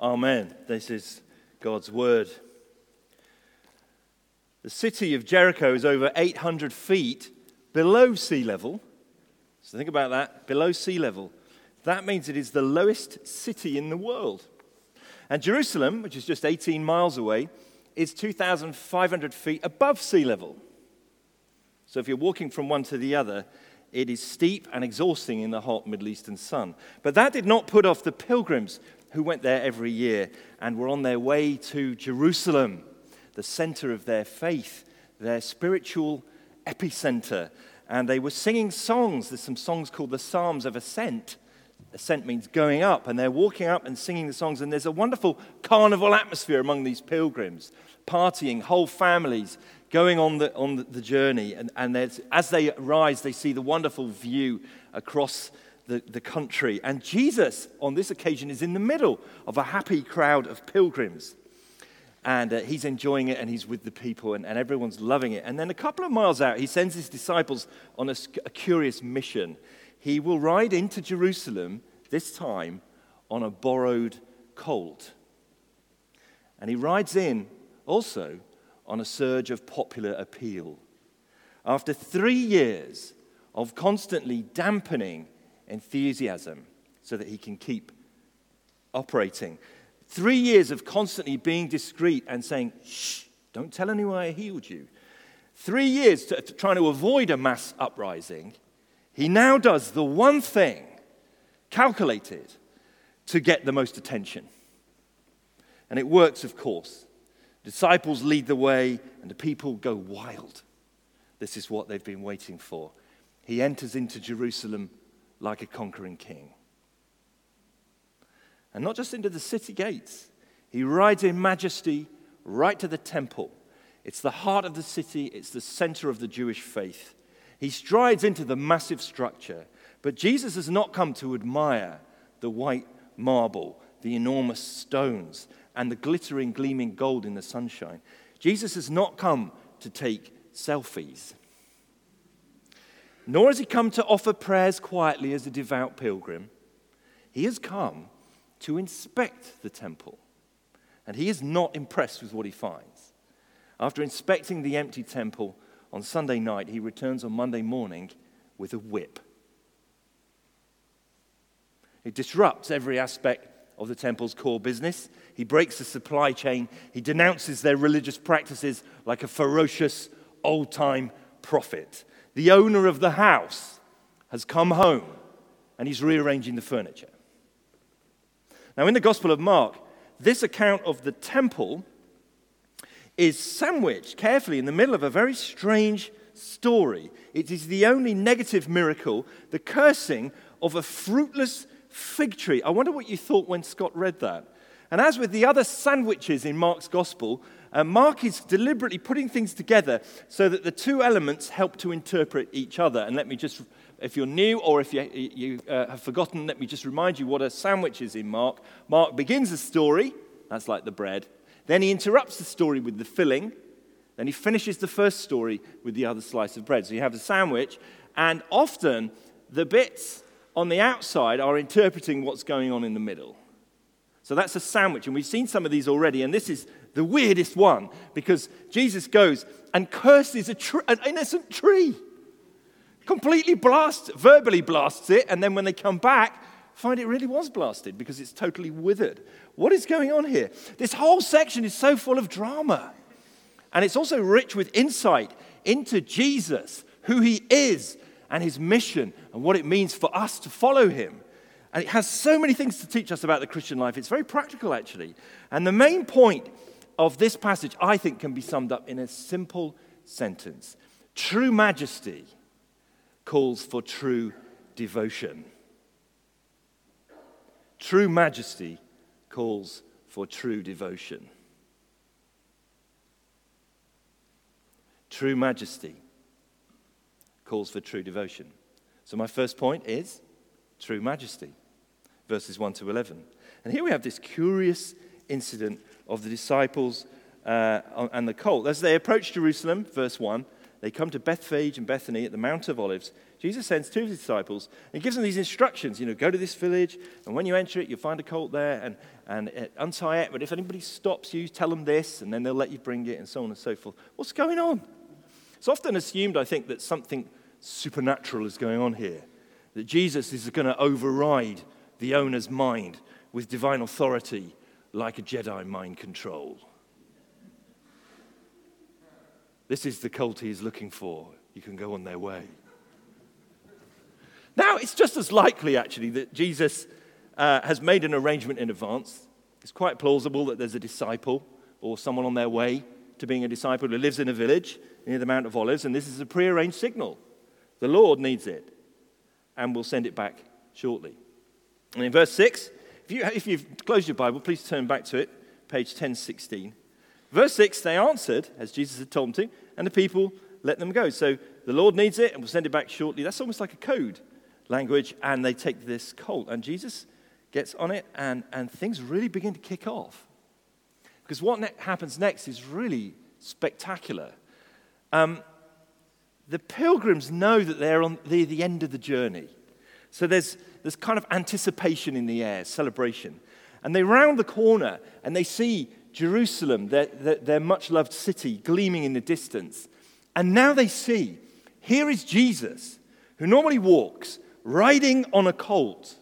Amen. This is God's word. The city of Jericho is over 800 feet below sea level. So think about that below sea level. That means it is the lowest city in the world. And Jerusalem, which is just 18 miles away, is 2,500 feet above sea level. So if you're walking from one to the other, it is steep and exhausting in the hot Middle Eastern sun. But that did not put off the pilgrims who went there every year and were on their way to Jerusalem, the center of their faith, their spiritual epicenter. And they were singing songs. There's some songs called the Psalms of Ascent. Ascent means going up, and they're walking up and singing the songs. And there's a wonderful carnival atmosphere among these pilgrims, partying, whole families going on the, on the journey. And, and as they rise, they see the wonderful view across the, the country. And Jesus, on this occasion, is in the middle of a happy crowd of pilgrims. And uh, he's enjoying it and he's with the people and, and, everyone's loving it. And then a couple of miles out, he sends his disciples on a, a curious mission. He will ride into Jerusalem, this time on a borrowed colt. And he rides in also on a surge of popular appeal. After three years of constantly dampening enthusiasm so that he can keep operating. Three years of constantly being discreet and saying, shh, don't tell anyone I healed you. Three years to, to trying to avoid a mass uprising. He now does the one thing calculated to get the most attention. And it works, of course. Disciples lead the way, and the people go wild. This is what they've been waiting for. He enters into Jerusalem like a conquering king. And not just into the city gates, he rides in majesty right to the temple. It's the heart of the city, it's the center of the Jewish faith. He strides into the massive structure, but Jesus has not come to admire the white marble, the enormous stones, and the glittering, gleaming gold in the sunshine. Jesus has not come to take selfies nor has he come to offer prayers quietly as a devout pilgrim. He has come to inspect the temple, and he is not impressed with what he finds. After inspecting the empty temple on Sunday night, he returns on Monday morning with a whip. It disrupts every aspect of the temple's core business. He breaks the supply chain. He denounces their religious practices like a ferocious old time prophet the owner of the house has come home and he's rearranging the furniture. Now, in the Gospel of Mark, this account of the temple is sandwiched carefully in the middle of a very strange story. It is the only negative miracle, the cursing of a fruitless fig tree. I wonder what you thought when Scott read that. And as with the other sandwiches in Mark's gospel, uh, Mark is deliberately putting things together so that the two elements help to interpret each other. And let me just, if you're new or if you, you uh, have forgotten, let me just remind you what a sandwich is in Mark. Mark begins the story, that's like the bread. Then he interrupts the story with the filling. Then he finishes the first story with the other slice of bread. So you have the sandwich, and often the bits on the outside are interpreting what's going on in the middle. So that's a sandwich, and we've seen some of these already, and this is the weirdest one because Jesus goes and curses a tr- an innocent tree. Completely blasts, verbally blasts it, and then when they come back, find it really was blasted because it's totally withered. What is going on here? This whole section is so full of drama. And it's also rich with insight into Jesus, who he is, and his mission, and what it means for us to follow him. And it has so many things to teach us about the Christian life. It's very practical, actually. And the main point of this passage, I think, can be summed up in a simple sentence True majesty calls for true devotion. True majesty calls for true devotion. True majesty calls for true devotion. So, my first point is true majesty verses 1 to 11. And here we have this curious incident of the disciples uh, and the colt. As they approach Jerusalem, verse 1, they come to Bethphage and Bethany at the Mount of Olives. Jesus sends two of his disciples and gives them these instructions. You know, go to this village, and when you enter it, you'll find a colt there, and, and uh, untie it. But if anybody stops you, tell them this, and then they'll let you bring it, and so on and so forth. What's going on? It's often assumed, I think, that something supernatural is going on here, that Jesus is going to override the owner's mind with divine authority like a Jedi mind control. This is the cult he's looking for. You can go on their way. Now, it's just as likely, actually, that Jesus uh, has made an arrangement in advance. It's quite plausible that there's a disciple or someone on their way to being a disciple who lives in a village near the Mount of Olives, and this is a prearranged signal. The Lord needs it, and will send it back shortly. And in verse 6, if, you, if you've closed your Bible, please turn back to it, page 1016. Verse 6, they answered, as Jesus had told them to, and the people let them go. So the Lord needs it, and we'll send it back shortly. That's almost like a code language, and they take this colt. And Jesus gets on it, and, and things really begin to kick off. Because what ne- happens next is really spectacular. Um, the pilgrims know that they're on the, the end of the journey. So there's, there's kind of anticipation in the air, celebration. And they round the corner and they see Jerusalem, their, their, their much loved city, gleaming in the distance. And now they see here is Jesus, who normally walks, riding on a colt.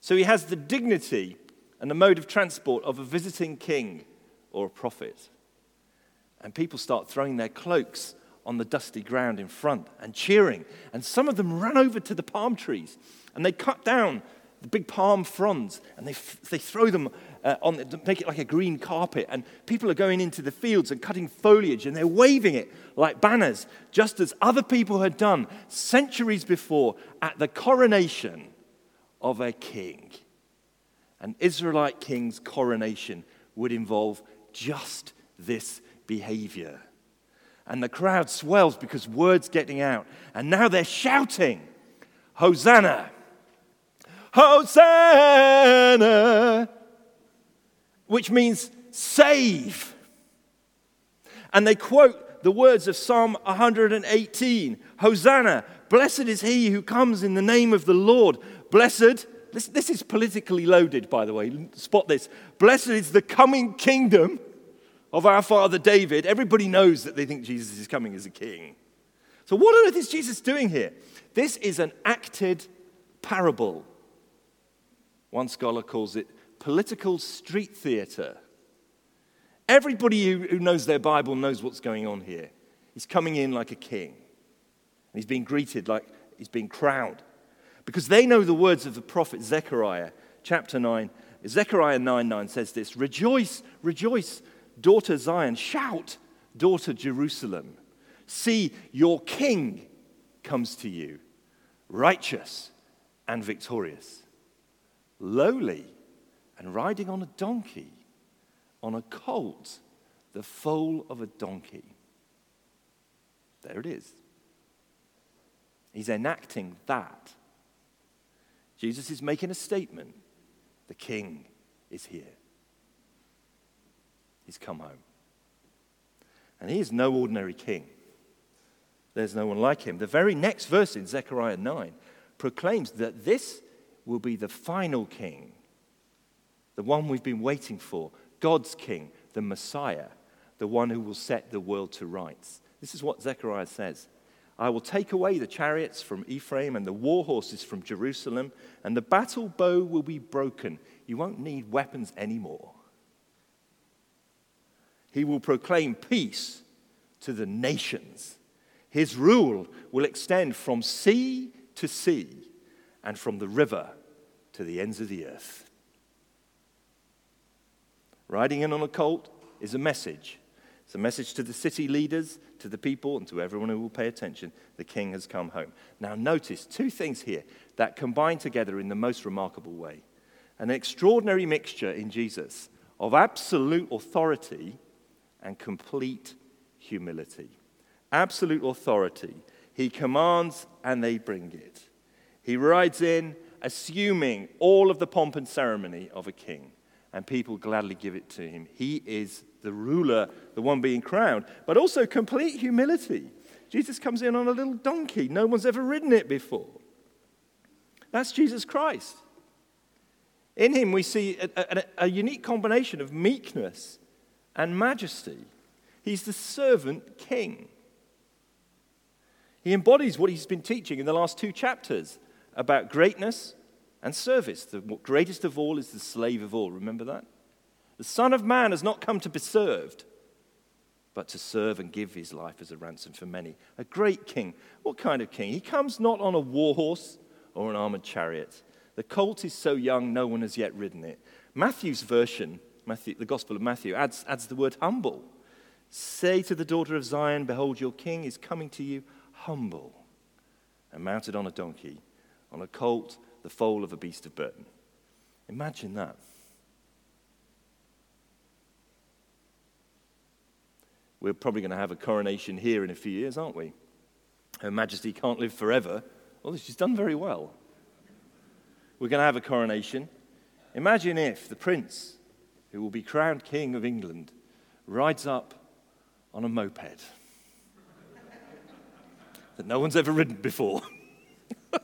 So he has the dignity and the mode of transport of a visiting king or a prophet. And people start throwing their cloaks on the dusty ground in front and cheering. And some of them run over to the palm trees and they cut down the big palm fronds and they, f- they throw them uh, on, the, make it like a green carpet. And people are going into the fields and cutting foliage and they're waving it like banners, just as other people had done centuries before at the coronation of a king. An Israelite king's coronation would involve just this behavior. And the crowd swells because word's getting out. And now they're shouting, Hosanna! Hosanna! Which means save. And they quote the words of Psalm 118 Hosanna! Blessed is he who comes in the name of the Lord. Blessed, this, this is politically loaded, by the way. Spot this. Blessed is the coming kingdom of our father David, everybody knows that they think Jesus is coming as a king. So, what on earth is Jesus doing here? This is an acted parable. One scholar calls it political street theater. Everybody who, knows their Bible knows what's going on here. He's coming in like a king, and he's being greeted like he's being crowned. Because they know the words of the prophet Zechariah, chapter 9. Zechariah 9 9 says this Rejoice, rejoice Daughter Zion, shout, daughter Jerusalem. See, your king comes to you, righteous and victorious, lowly and riding on a donkey, on a colt, the foal of a donkey. There it is. He's enacting that. Jesus is making a statement. The king is here. He's come home. And he is no ordinary king. There's no one like him. The very next verse in Zechariah 9 proclaims that this will be the final king, the one we've been waiting for, God's king, the Messiah, the one who will set the world to rights. This is what Zechariah says. I will take away the chariots from Ephraim and the war horses from Jerusalem, and the battle bow will be broken. You won't need weapons anymore. He will proclaim peace to the nations. His rule will extend from sea to sea and from the river to the ends of the earth. Riding in on a colt is a message. It's a message to the city leaders, to the people, and to everyone who will pay attention. The king has come home. Now, notice two things here that combine together in the most remarkable way an extraordinary mixture in Jesus of absolute authority and complete humility. Absolute authority. He commands and they bring it. He rides in, assuming all of the pomp and ceremony of a king. and people gladly give it to him. He is the ruler, the one being crowned, but also complete humility. Jesus comes in on a little donkey. No one's ever ridden it before. That's Jesus Christ. In him, we see a, a, a, unique combination of meekness and majesty. He's the servant king. He embodies what he's been teaching in the last two chapters about greatness and service. The greatest of all is the slave of all. Remember that? The Son of Man has not come to be served, but to serve and give his life as a ransom for many. A great king. What kind of king? He comes not on a war horse or an armored chariot. The colt is so young, no one has yet ridden it. Matthew's version, Matthew, the Gospel of Matthew, adds, adds the word humble. Say to the daughter of Zion, Behold, your king is coming to you humble and mounted on a donkey, on a colt, the foal of a beast of burden. Imagine that. We're probably going to have a coronation here in a few years, aren't we? Her Majesty can't live forever. Well, she's done very well. We're going to have a coronation. Imagine if the prince, who will be crowned king of England, rides up on a moped that no one's ever ridden before.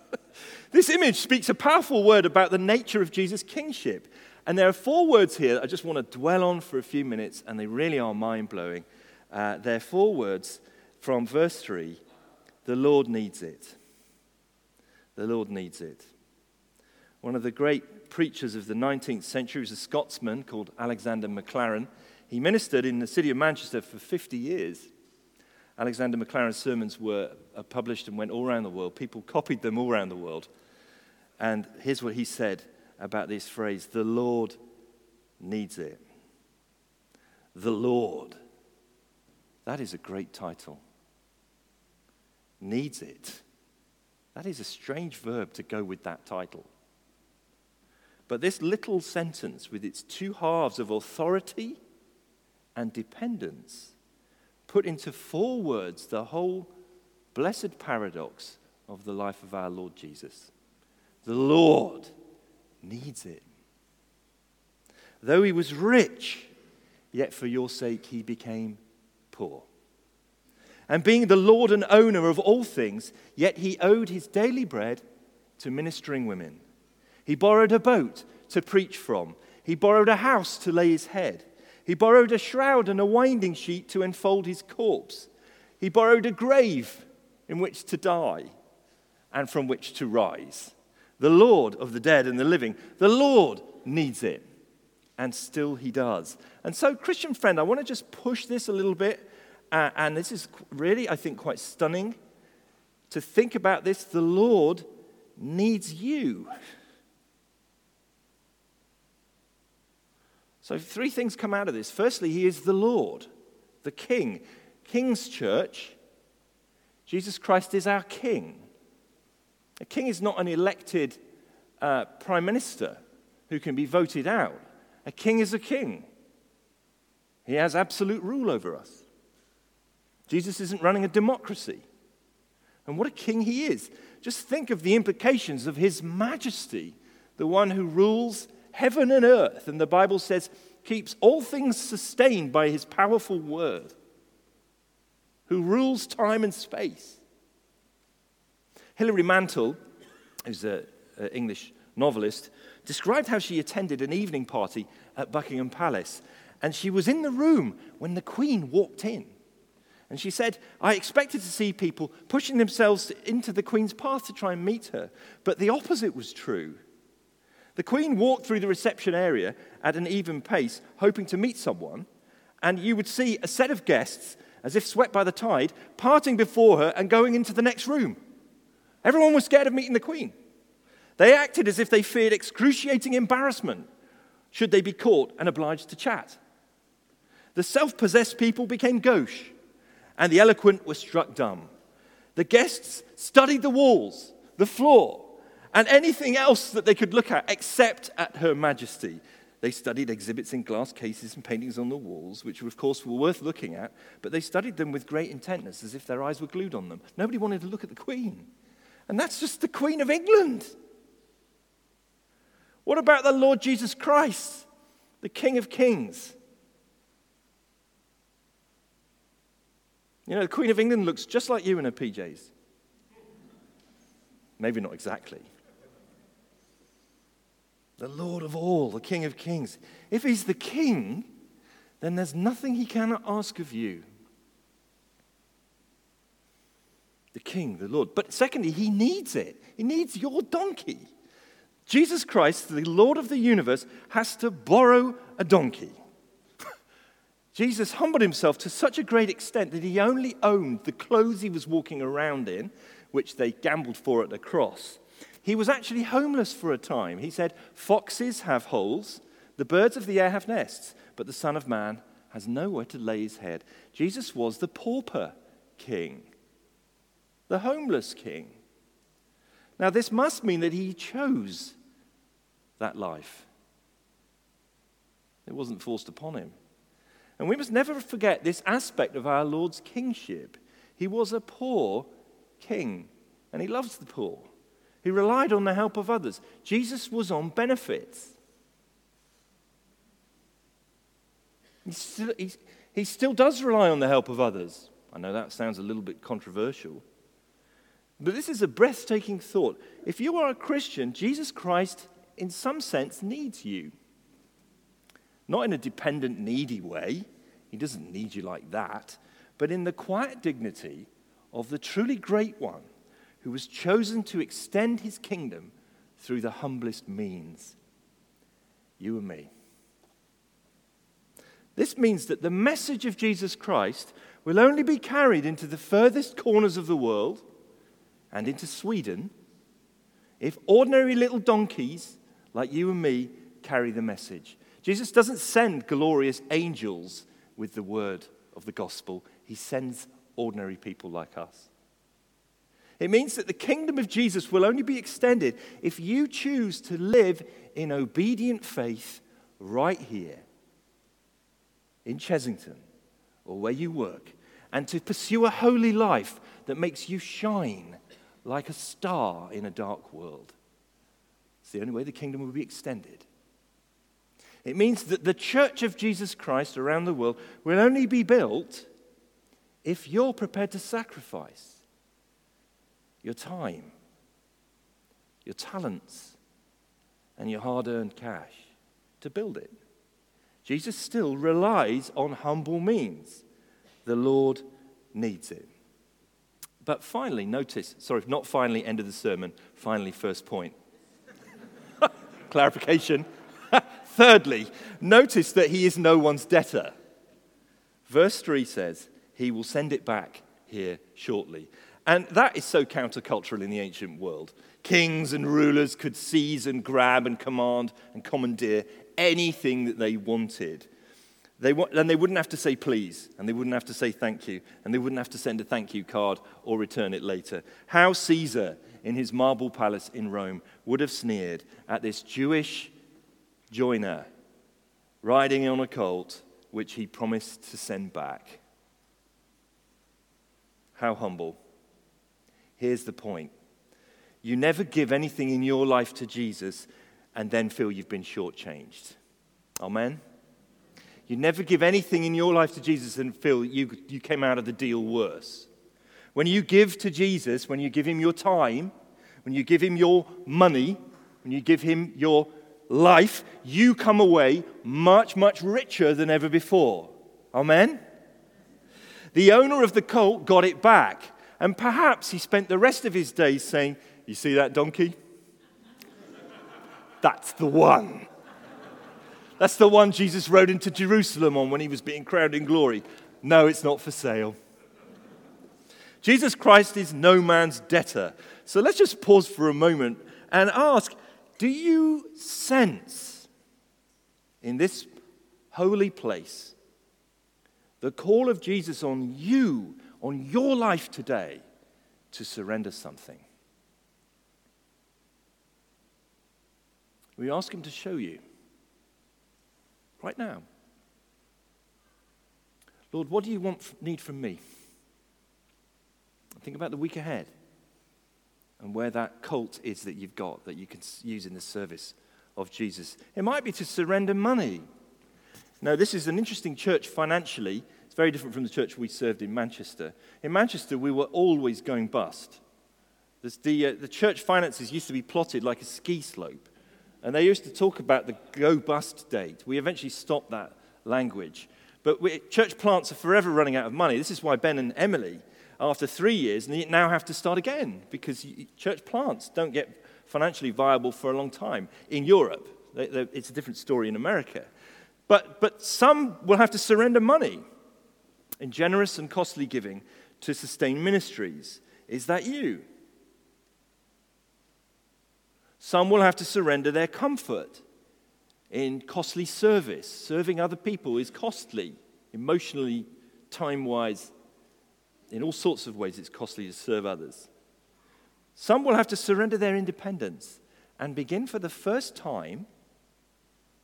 this image speaks a powerful word about the nature of Jesus' kingship. And there are four words here that I just want to dwell on for a few minutes, and they really are mind blowing. Uh, there are four words from verse 3 The Lord needs it. The Lord needs it. One of the great preachers of the 19th century was a Scotsman called Alexander Maclaren. He ministered in the city of Manchester for 50 years. Alexander Maclaren's sermons were uh, published and went all around the world. People copied them all around the world. And here's what he said about this phrase The Lord needs it. The Lord that is a great title. Needs it. That is a strange verb to go with that title. But this little sentence, with its two halves of authority and dependence, put into four words the whole blessed paradox of the life of our Lord Jesus. The Lord needs it. Though he was rich, yet for your sake he became poor. And being the Lord and owner of all things, yet he owed his daily bread to ministering women. He borrowed a boat to preach from. He borrowed a house to lay his head. He borrowed a shroud and a winding sheet to enfold his corpse. He borrowed a grave in which to die and from which to rise. The Lord of the dead and the living, the Lord needs it. And still he does. And so, Christian friend, I want to just push this a little bit uh, and this is really, I think, quite stunning to think about this. The Lord needs you. So, three things come out of this. Firstly, He is the Lord, the King. King's church, Jesus Christ is our King. A king is not an elected uh, prime minister who can be voted out. A king is a king, he has absolute rule over us. Jesus isn't running a democracy. And what a king he is. Just think of the implications of his majesty, the one who rules heaven and earth. And the Bible says, keeps all things sustained by his powerful word, who rules time and space. Hilary Mantel, who's an English novelist, described how she attended an evening party at Buckingham Palace. And she was in the room when the Queen walked in. And she said, I expected to see people pushing themselves into the Queen's path to try and meet her, but the opposite was true. The Queen walked through the reception area at an even pace, hoping to meet someone, and you would see a set of guests, as if swept by the tide, parting before her and going into the next room. Everyone was scared of meeting the Queen. They acted as if they feared excruciating embarrassment should they be caught and obliged to chat. The self possessed people became gauche and the eloquent were struck dumb. The guests studied the walls, the floor, and anything else that they could look at except at Her Majesty. They studied exhibits in glass cases and paintings on the walls, which, of course, were worth looking at, but they studied them with great intentness, as if their eyes were glued on them. Nobody wanted to look at the Queen. And that's just the Queen of England. What about the Lord Jesus Christ? the King of Kings. You know, the Queen of England looks just like you in her PJs. Maybe not exactly. The Lord of all, the King of Kings. If he's the King, then there's nothing he cannot ask of you. The King, the Lord. But secondly, he needs it. He needs your donkey. Jesus Christ, the Lord of the universe, has to borrow a donkey. Jesus humbled himself to such a great extent that he only owned the clothes he was walking around in, which they gambled for at the cross. He was actually homeless for a time. He said, Foxes have holes, the birds of the air have nests, but the Son of Man has nowhere to lay his head. Jesus was the pauper king, the homeless king. Now, this must mean that he chose that life, it wasn't forced upon him. And we must never forget this aspect of our Lord's kingship. He was a poor king, and he loves the poor. He relied on the help of others. Jesus was on benefits. He still, he, he still does rely on the help of others. I know that sounds a little bit controversial. But this is a breathtaking thought. If you are a Christian, Jesus Christ, in some sense, needs you. Not in a dependent, needy way, he doesn't need you like that, but in the quiet dignity of the truly great one who was chosen to extend his kingdom through the humblest means you and me. This means that the message of Jesus Christ will only be carried into the furthest corners of the world and into Sweden if ordinary little donkeys like you and me carry the message. Jesus doesn't send glorious angels with the word of the gospel, he sends ordinary people like us. It means that the kingdom of Jesus will only be extended if you choose to live in obedient faith right here in Chessington or where you work and to pursue a holy life that makes you shine like a star in a dark world. It's the only way the kingdom will be extended. It means that the church of Jesus Christ around the world will only be built if you're prepared to sacrifice your time, your talents, and your hard earned cash to build it. Jesus still relies on humble means. The Lord needs it. But finally, notice, sorry, not finally, end of the sermon, finally, first point. Clarification. Thirdly, notice that he is no one's debtor. Verse 3 says, He will send it back here shortly. And that is so countercultural in the ancient world. Kings and rulers could seize and grab and command and commandeer anything that they wanted. They, and they wouldn't have to say please, and they wouldn't have to say thank you, and they wouldn't have to send a thank you card or return it later. How Caesar, in his marble palace in Rome, would have sneered at this Jewish joiner riding on a colt which he promised to send back. How humble. Here's the point you never give anything in your life to Jesus and then feel you've been shortchanged. Amen? You never give anything in your life to Jesus and feel you, you came out of the deal worse. When you give to Jesus, when you give him your time, when you give him your money, when you give him your life, you come away much, much richer than ever before. Amen? The owner of the colt got it back, and perhaps he spent the rest of his days saying, You see that donkey? That's the one. That's the one Jesus rode into Jerusalem on when he was being crowned in glory. No, it's not for sale. Jesus Christ is no man's debtor. So let's just pause for a moment and ask do you sense in this holy place the call of Jesus on you, on your life today, to surrender something? We ask Him to show you right now. Lord, what do you want, need from me? Think about the week ahead and where that colt is that you've got that you can use in the service of Jesus. It might be to surrender money. Now, this is an interesting church financially. It's very different from the church we served in Manchester. In Manchester, we were always going bust. The, uh, the church finances used to be plotted like a ski slope. And they used to talk about the go bust date. We eventually stopped that language. But we, church plants are forever running out of money. This is why Ben and Emily, after three years, now have to start again because church plants don't get financially viable for a long time in Europe. It's a different story in America. But, but some will have to surrender money in generous and costly giving to sustain ministries. Is that you? Some will have to surrender their comfort in costly service. Serving other people is costly, emotionally, time wise. In all sorts of ways, it's costly to serve others. Some will have to surrender their independence and begin for the first time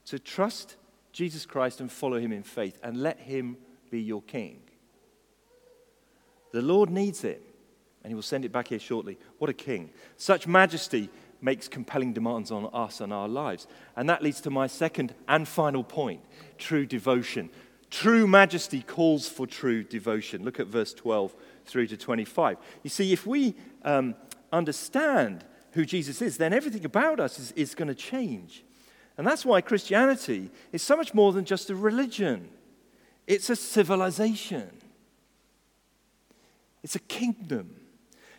to trust Jesus Christ and follow him in faith and let him be your king. The Lord needs it, and he will send it back here shortly. What a king! Such majesty makes compelling demands on us and our lives. And that leads to my second and final point true devotion. True majesty calls for true devotion. Look at verse 12 through to 25. You see, if we um, understand who Jesus is, then everything about us is, is going to change. And that's why Christianity is so much more than just a religion, it's a civilization, it's a kingdom.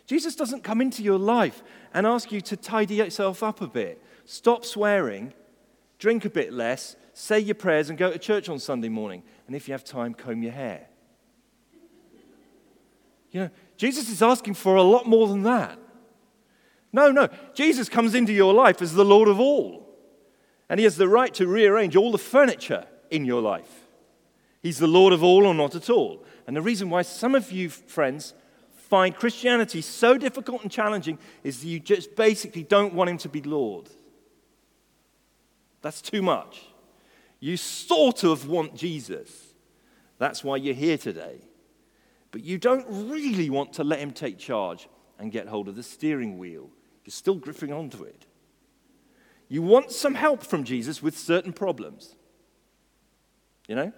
Jesus doesn't come into your life and ask you to tidy yourself up a bit, stop swearing, drink a bit less, say your prayers, and go to church on Sunday morning. And if you have time, comb your hair. You know, Jesus is asking for a lot more than that. No, no. Jesus comes into your life as the Lord of all. And he has the right to rearrange all the furniture in your life. He's the Lord of all or not at all. And the reason why some of you, friends, find Christianity so difficult and challenging is that you just basically don't want him to be Lord. That's too much. You sort of want Jesus. That's why you're here today. But you don't really want to let him take charge and get hold of the steering wheel. You're still gripping onto it. You want some help from Jesus with certain problems. You know?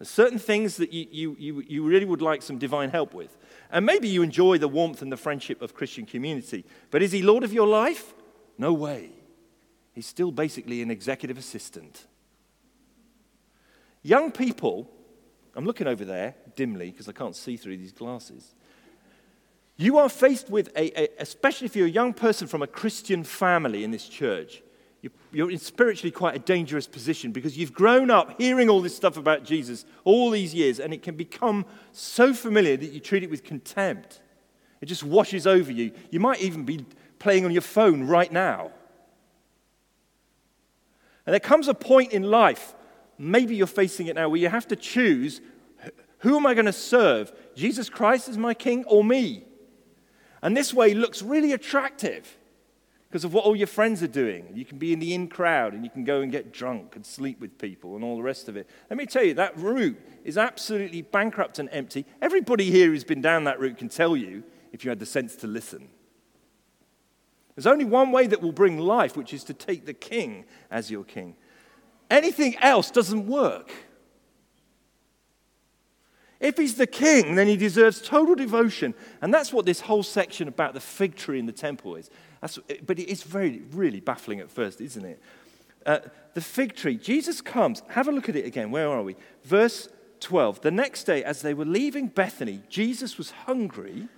There's certain things that you, you, you, really would like some divine help with. And maybe you enjoy the warmth and the friendship of Christian community. But is he Lord of your life? No way. He's still basically an executive assistant. Young people, I'm looking over there dimly because I can't see through these glasses. You are faced with, a, a, especially if you're a young person from a Christian family in this church, you're in spiritually quite a dangerous position because you've grown up hearing all this stuff about Jesus all these years, and it can become so familiar that you treat it with contempt. It just washes over you. You might even be playing on your phone right now. And there comes a point in life, maybe you're facing it now, where you have to choose who am I going to serve? Jesus Christ as my king or me? And this way looks really attractive because of what all your friends are doing. You can be in the in crowd and you can go and get drunk and sleep with people and all the rest of it. Let me tell you, that route is absolutely bankrupt and empty. Everybody here who's been down that route can tell you if you had the sense to listen. There's only one way that will bring life, which is to take the king as your king. Anything else doesn't work. If he's the king, then he deserves total devotion. And that's what this whole section about the fig tree in the temple is. That's, but it's very, really baffling at first, isn't it? Uh, the fig tree, Jesus comes. Have a look at it again. Where are we? Verse 12. The next day, as they were leaving Bethany, Jesus was hungry,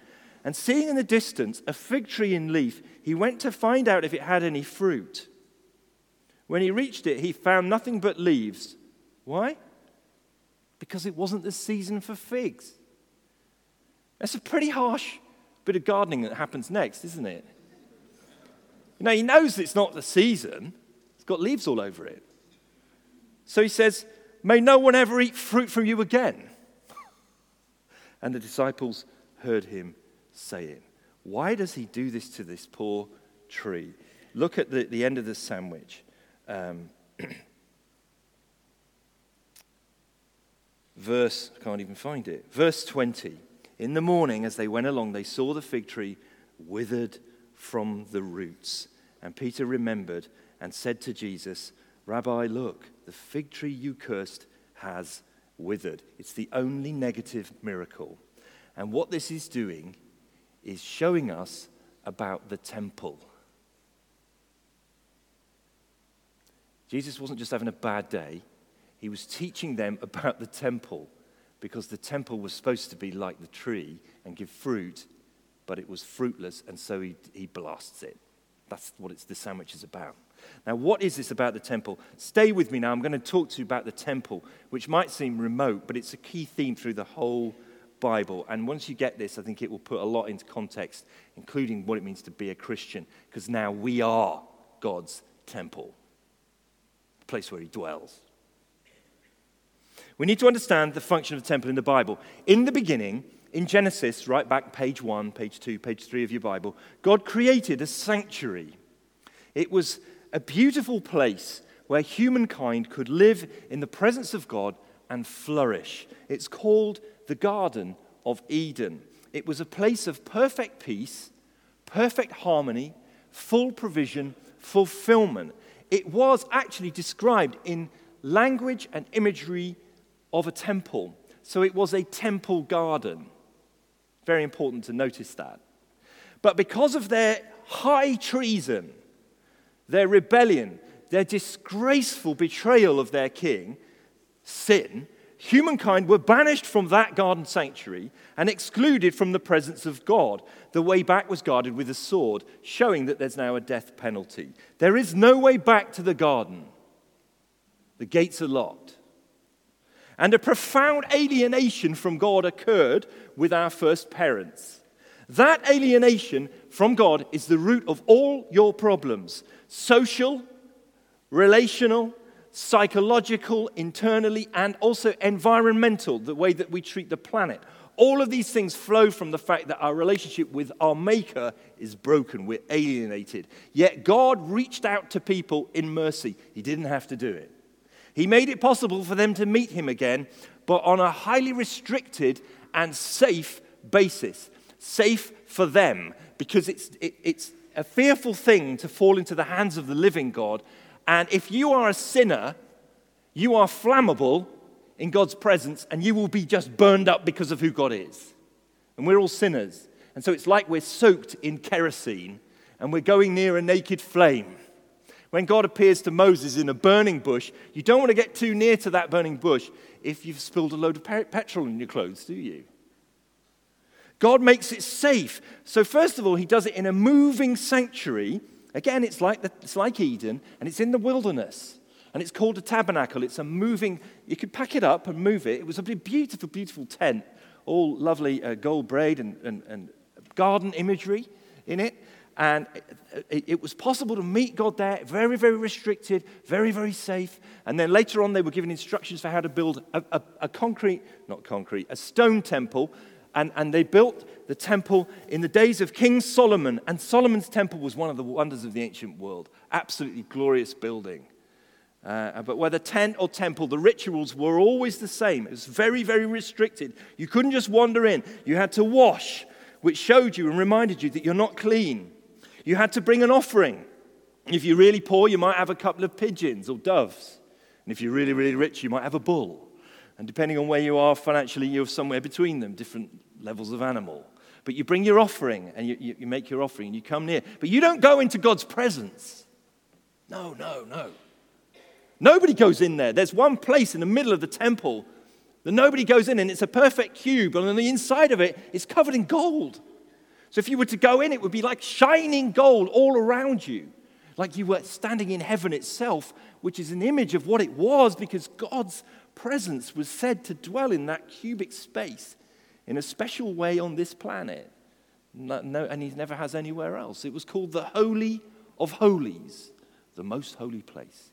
and seeing in the distance a fig tree in leaf, he went to find out if it had any fruit. When he reached it, he found nothing but leaves. Why? Because it wasn't the season for figs. That's a pretty harsh bit of gardening that happens next, isn't it? Now, he knows it's not the season, it's got leaves all over it. So he says, May no one ever eat fruit from you again. and the disciples heard him saying, Why does he do this to this poor tree? Look at the, the end of the sandwich. Um, verse, I can't even find it. Verse 20. In the morning, as they went along, they saw the fig tree withered from the roots. And Peter remembered and said to Jesus, Rabbi, look, the fig tree you cursed has withered. It's the only negative miracle. And what this is doing is showing us about the temple. Jesus wasn't just having a bad day, he was teaching them about the temple because the temple was supposed to be like the tree and give fruit, but it was fruitless, and so he, he blasts it. That's what it's, the sandwich is about. Now, what is this about the temple? Stay with me now. I'm going to talk to you about the temple, which might seem remote, but it's a key theme through the whole Bible. And once you get this, I think it will put a lot into context, including what it means to be a Christian, because now we are God's temple, the place where He dwells. We need to understand the function of the temple in the Bible. In the beginning, in Genesis, right back page one, page two, page three of your Bible, God created a sanctuary. It was a beautiful place where humankind could live in the presence of God and flourish. It's called the Garden of Eden. It was a place of perfect peace, perfect harmony, full provision, fulfillment. It was actually described in language and imagery of a temple. So it was a temple garden. Very important to notice that. But because of their high treason, their rebellion, their disgraceful betrayal of their king, sin, humankind were banished from that garden sanctuary and excluded from the presence of God. The way back was guarded with a sword, showing that there's now a death penalty. There is no way back to the garden, the gates are locked. And a profound alienation from God occurred with our first parents. That alienation from God is the root of all your problems social, relational, psychological, internally, and also environmental, the way that we treat the planet. All of these things flow from the fact that our relationship with our Maker is broken. We're alienated. Yet God reached out to people in mercy. He didn't have to do it. He made it possible for them to meet Him again, but on a highly restricted and safe basis. Safe for them, because it's, it, it's a fearful thing to fall into the hands of the living God. And if you are a sinner, you are flammable in God's presence and you will be just burned up because of who God is. And we're all sinners. And so it's like we're soaked in kerosene and we're going near a naked flame. When God appears to Moses in a burning bush, you don't want to get too near to that burning bush if you've spilled a load of petrol in your clothes, do you? God makes it safe. So, first of all, he does it in a moving sanctuary. Again, it's like, the, it's like Eden, and it's in the wilderness. And it's called a tabernacle. It's a moving, you could pack it up and move it. It was a beautiful, beautiful tent, all lovely uh, gold braid and, and, and garden imagery in it. And it, was possible to meet God there, very, very restricted, very, very safe. And then later on, they were given instructions for how to build a, a, a concrete, not concrete, a stone temple and, and they built the temple in the days of King Solomon. And Solomon's temple was one of the wonders of the ancient world. Absolutely glorious building. Uh, but whether tent or temple, the rituals were always the same. It was very, very restricted. You couldn't just wander in. You had to wash, which showed you and reminded you that you're not clean. You had to bring an offering. If you're really poor, you might have a couple of pigeons or doves. And if you're really, really rich, you might have a bull. And depending on where you are financially, you're somewhere between them, different levels of animal. But you bring your offering and you, you, you make your offering and you come near. But you don't go into God's presence. No, no, no. Nobody goes in there. There's one place in the middle of the temple that nobody goes in, and it's a perfect cube, and on the inside of it, it's covered in gold. So if you were to go in, it would be like shining gold all around you, like you were standing in heaven itself, which is an image of what it was because God's presence was said to dwell in that cubic space in a special way on this planet. No, no, and he never has anywhere else. It was called the Holy of Holies, the most holy place.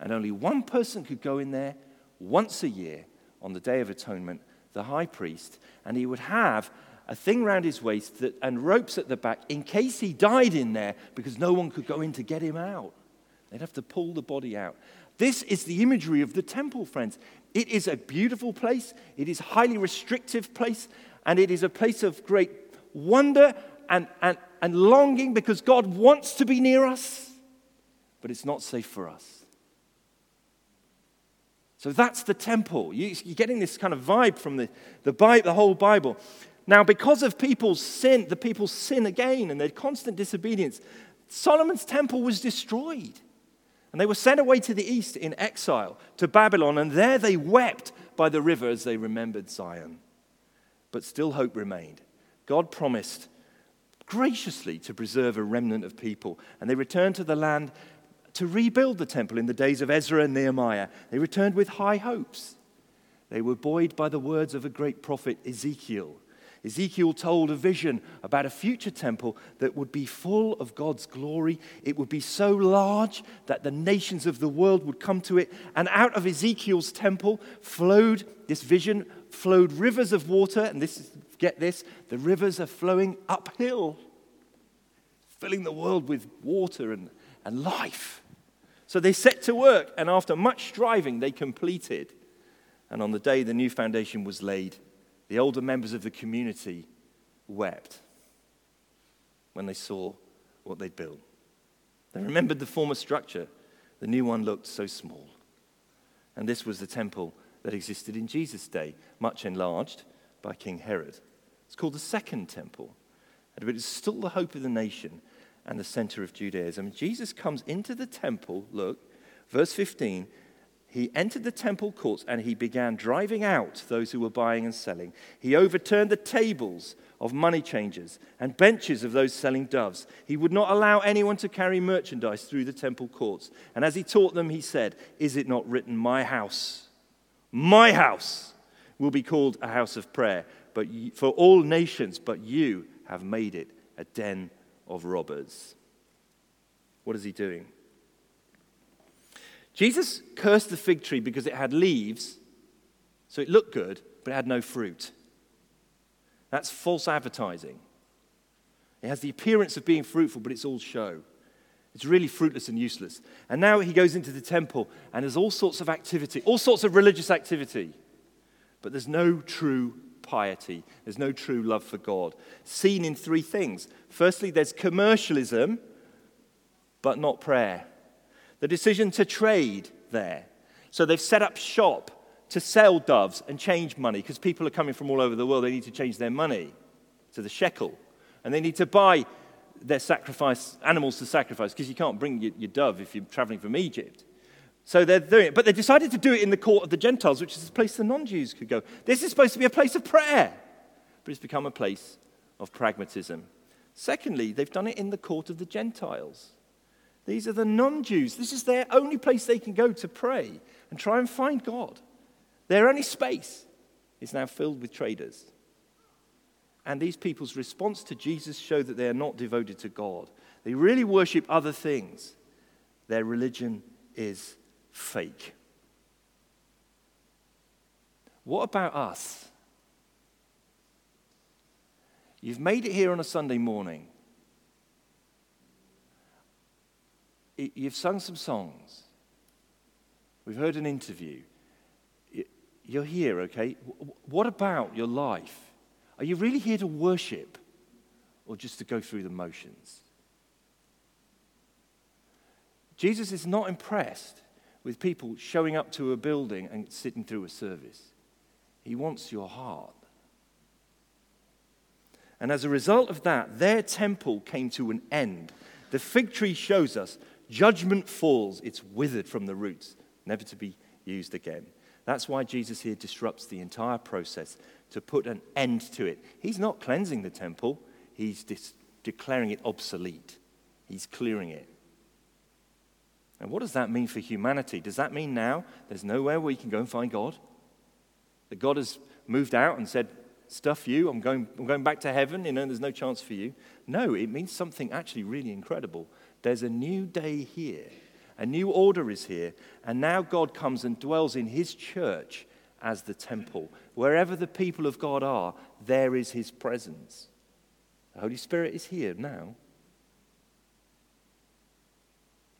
And only one person could go in there once a year on the Day of Atonement, the high priest, and he would have a thing round his waist that, and ropes at the back in case he died in there because no one could go in to get him out. They'd have to pull the body out. This is the imagery of the temple, friends. It is a beautiful place, it is a highly restrictive place, and it is a place of great wonder and, and, and longing because God wants to be near us, but it's not safe for us. So that's the temple. You, are getting this kind of vibe from the, the, Bible, the whole Bible. Now, because of people's sin, the people's sin again and their constant disobedience, Solomon's temple was destroyed. And they were sent away to the east in exile to Babylon, and there they wept by the river as they remembered Zion. But still hope remained. God promised graciously to preserve a remnant of people, and they returned to the land to rebuild the temple in the days of Ezra and Nehemiah. They returned with high hopes. They were buoyed by the words of a great prophet, Ezekiel. Ezekiel told a vision about a future temple that would be full of God's glory. It would be so large that the nations of the world would come to it. And out of Ezekiel's temple flowed, this vision flowed rivers of water. And this, get this, the rivers are flowing uphill, filling the world with water and, and life. So they set to work, and after much striving, they completed. And on the day the new foundation was laid, the older members of the community wept when they saw what they'd built. They remembered the former structure. The new one looked so small. And this was the temple that existed in Jesus' day, much enlarged by King Herod. It's called the Second Temple, but it is still the hope of the nation and the center of Judaism. Jesus comes into the temple, look, verse 15. He entered the temple courts and he began driving out those who were buying and selling. He overturned the tables of money changers and benches of those selling doves. He would not allow anyone to carry merchandise through the temple courts. And as he taught them, he said, Is it not written, My house, my house will be called a house of prayer but for all nations, but you have made it a den of robbers. What is he doing? Jesus cursed the fig tree because it had leaves, so it looked good, but it had no fruit. That's false advertising. It has the appearance of being fruitful, but it's all show. It's really fruitless and useless. And now he goes into the temple, and there's all sorts of activity, all sorts of religious activity, but there's no true piety. There's no true love for God. Seen in three things. Firstly, there's commercialism, but not prayer. The decision to trade there. So they've set up shop to sell doves and change money because people are coming from all over the world. They need to change their money to the shekel. And they need to buy their sacrifice, animals to sacrifice because you can't bring your, your dove if you're traveling from Egypt. So they're doing it. But they decided to do it in the court of the Gentiles, which is a place the non Jews could go. This is supposed to be a place of prayer, but it's become a place of pragmatism. Secondly, they've done it in the court of the Gentiles. These are the non Jews. This is their only place they can go to pray and try and find God. Their only space is now filled with traders. And these people's response to Jesus show that they are not devoted to God. They really worship other things. Their religion is fake. What about us? You've made it here on a Sunday morning. You've sung some songs. We've heard an interview. You're here, okay? What about your life? Are you really here to worship or just to go through the motions? Jesus is not impressed with people showing up to a building and sitting through a service. He wants your heart. And as a result of that, their temple came to an end. The fig tree shows us judgment falls, it's withered from the roots, never to be used again. That's why Jesus here disrupts the entire process to put an end to it. He's not cleansing the temple, he's dis- declaring it obsolete, he's clearing it. And what does that mean for humanity? Does that mean now there's nowhere where you can go and find God? That God has moved out and said, Stuff you, I'm going, I'm going back to heaven, you know, there's no chance for you. No, it means something actually really incredible. There's a new day here, a new order is here, and now God comes and dwells in his church as the temple. Wherever the people of God are, there is his presence. The Holy Spirit is here now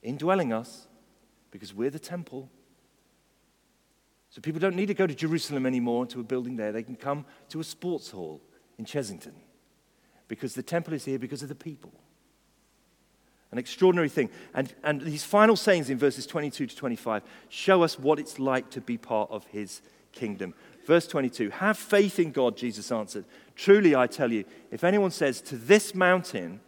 indwelling us because we're the temple. So people don't need to go to Jerusalem anymore to a building there. They can come to a sports hall in Chessington because the temple is here because of the people. An extraordinary thing. And, and these final sayings in verses 22 to 25 show us what it's like to be part of his kingdom. Verse 22 Have faith in God, Jesus answered. Truly, I tell you, if anyone says to this mountain,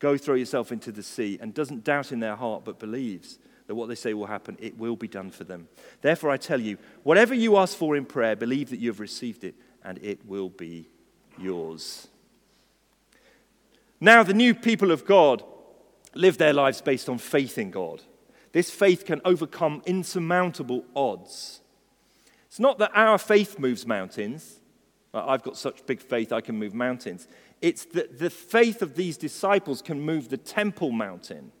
Go throw yourself into the sea, and doesn't doubt in their heart but believes that what they say will happen, it will be done for them. Therefore, I tell you, whatever you ask for in prayer, believe that you have received it, and it will be yours. Now, the new people of God live their lives based on faith in God. This faith can overcome insurmountable odds. It's not that our faith moves mountains. Uh, I've got such big faith I can move mountains. It's that the faith of these disciples can move the temple mountain.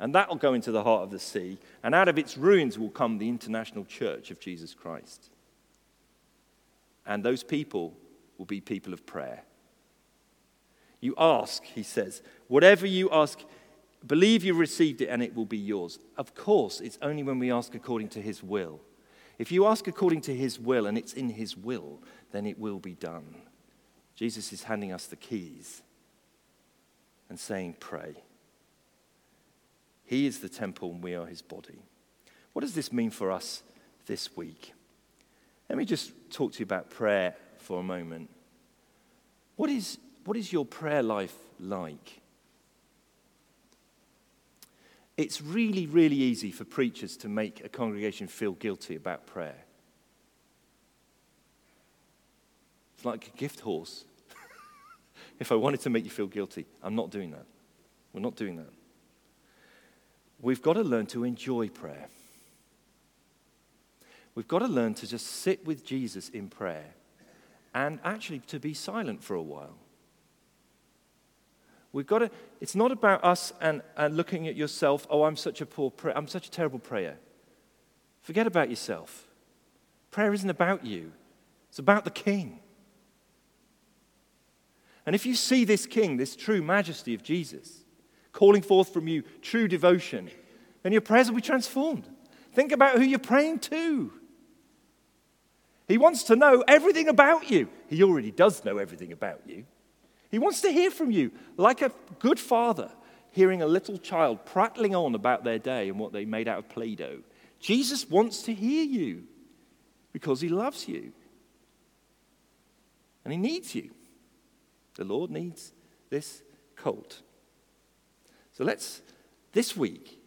And that will go into the heart of the sea. And out of its ruins will come the international church of Jesus Christ. And those people will be people of prayer. You ask, he says, whatever you ask, believe you received it and it will be yours. Of course, it's only when we ask according to his will. If you ask according to his will and it's in his will, then it will be done. Jesus is handing us the keys and saying, Pray. He is the temple and we are his body. What does this mean for us this week? Let me just talk to you about prayer for a moment. What is, what is your prayer life like? It's really, really easy for preachers to make a congregation feel guilty about prayer. It's like a gift horse. if I wanted to make you feel guilty, I'm not doing that. We're not doing that. We've got to learn to enjoy prayer. We've got to learn to just sit with Jesus in prayer and actually to be silent for a while. We've got to, it's not about us and, and looking at yourself, oh, I'm such a poor prayer, I'm such a terrible prayer. Forget about yourself. Prayer isn't about you, it's about the King. And if you see this King, this true majesty of Jesus, calling forth from you true devotion, then your prayers will be transformed. Think about who you're praying to. He wants to know everything about you. He already does know everything about you. He wants to hear from you like a good father hearing a little child prattling on about their day and what they made out of Play Doh. Jesus wants to hear you because he loves you and he needs you. The Lord needs this colt. So let's, this week,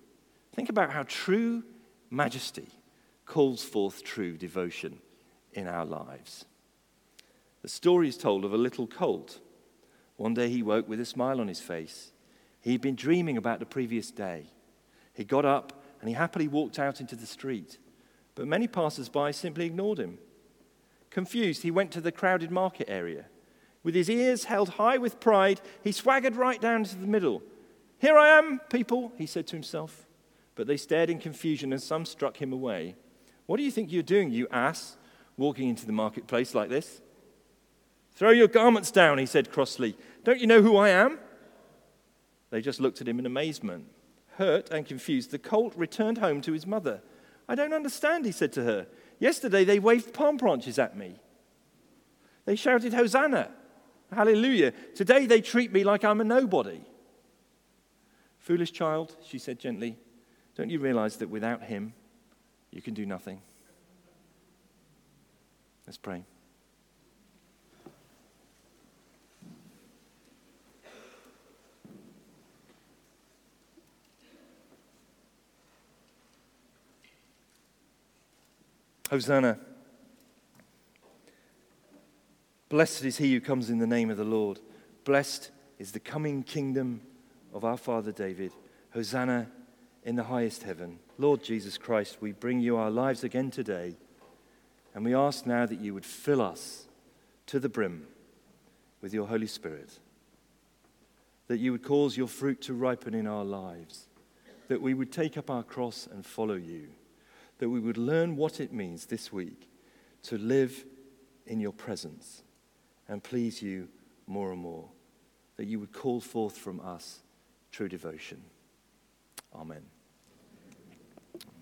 think about how true majesty calls forth true devotion in our lives. The story is told of a little colt. One day he woke with a smile on his face. He'd been dreaming about the previous day. He got up and he happily walked out into the street. But many passers by simply ignored him. Confused, he went to the crowded market area. With his ears held high with pride, he swaggered right down to the middle. Here I am, people, he said to himself. But they stared in confusion, and some struck him away. What do you think you're doing, you ass, walking into the marketplace like this? Throw your garments down, he said crossly. Don't you know who I am? They just looked at him in amazement. Hurt and confused, the colt returned home to his mother. I don't understand, he said to her. Yesterday they waved palm branches at me. They shouted, Hosanna! Hallelujah. Today they treat me like I'm a nobody. Foolish child, she said gently, don't you realize that without him, you can do nothing? Let's pray. Hosanna. Blessed is he who comes in the name of the Lord. Blessed is the coming kingdom of our father David. Hosanna in the highest heaven. Lord Jesus Christ, we bring you our lives again today, and we ask now that you would fill us to the brim with your Holy Spirit, that you would cause your fruit to ripen in our lives, that we would take up our cross and follow you, that we would learn what it means this week to live in your presence and please you more and more, that you would call forth from us true devotion. Amen.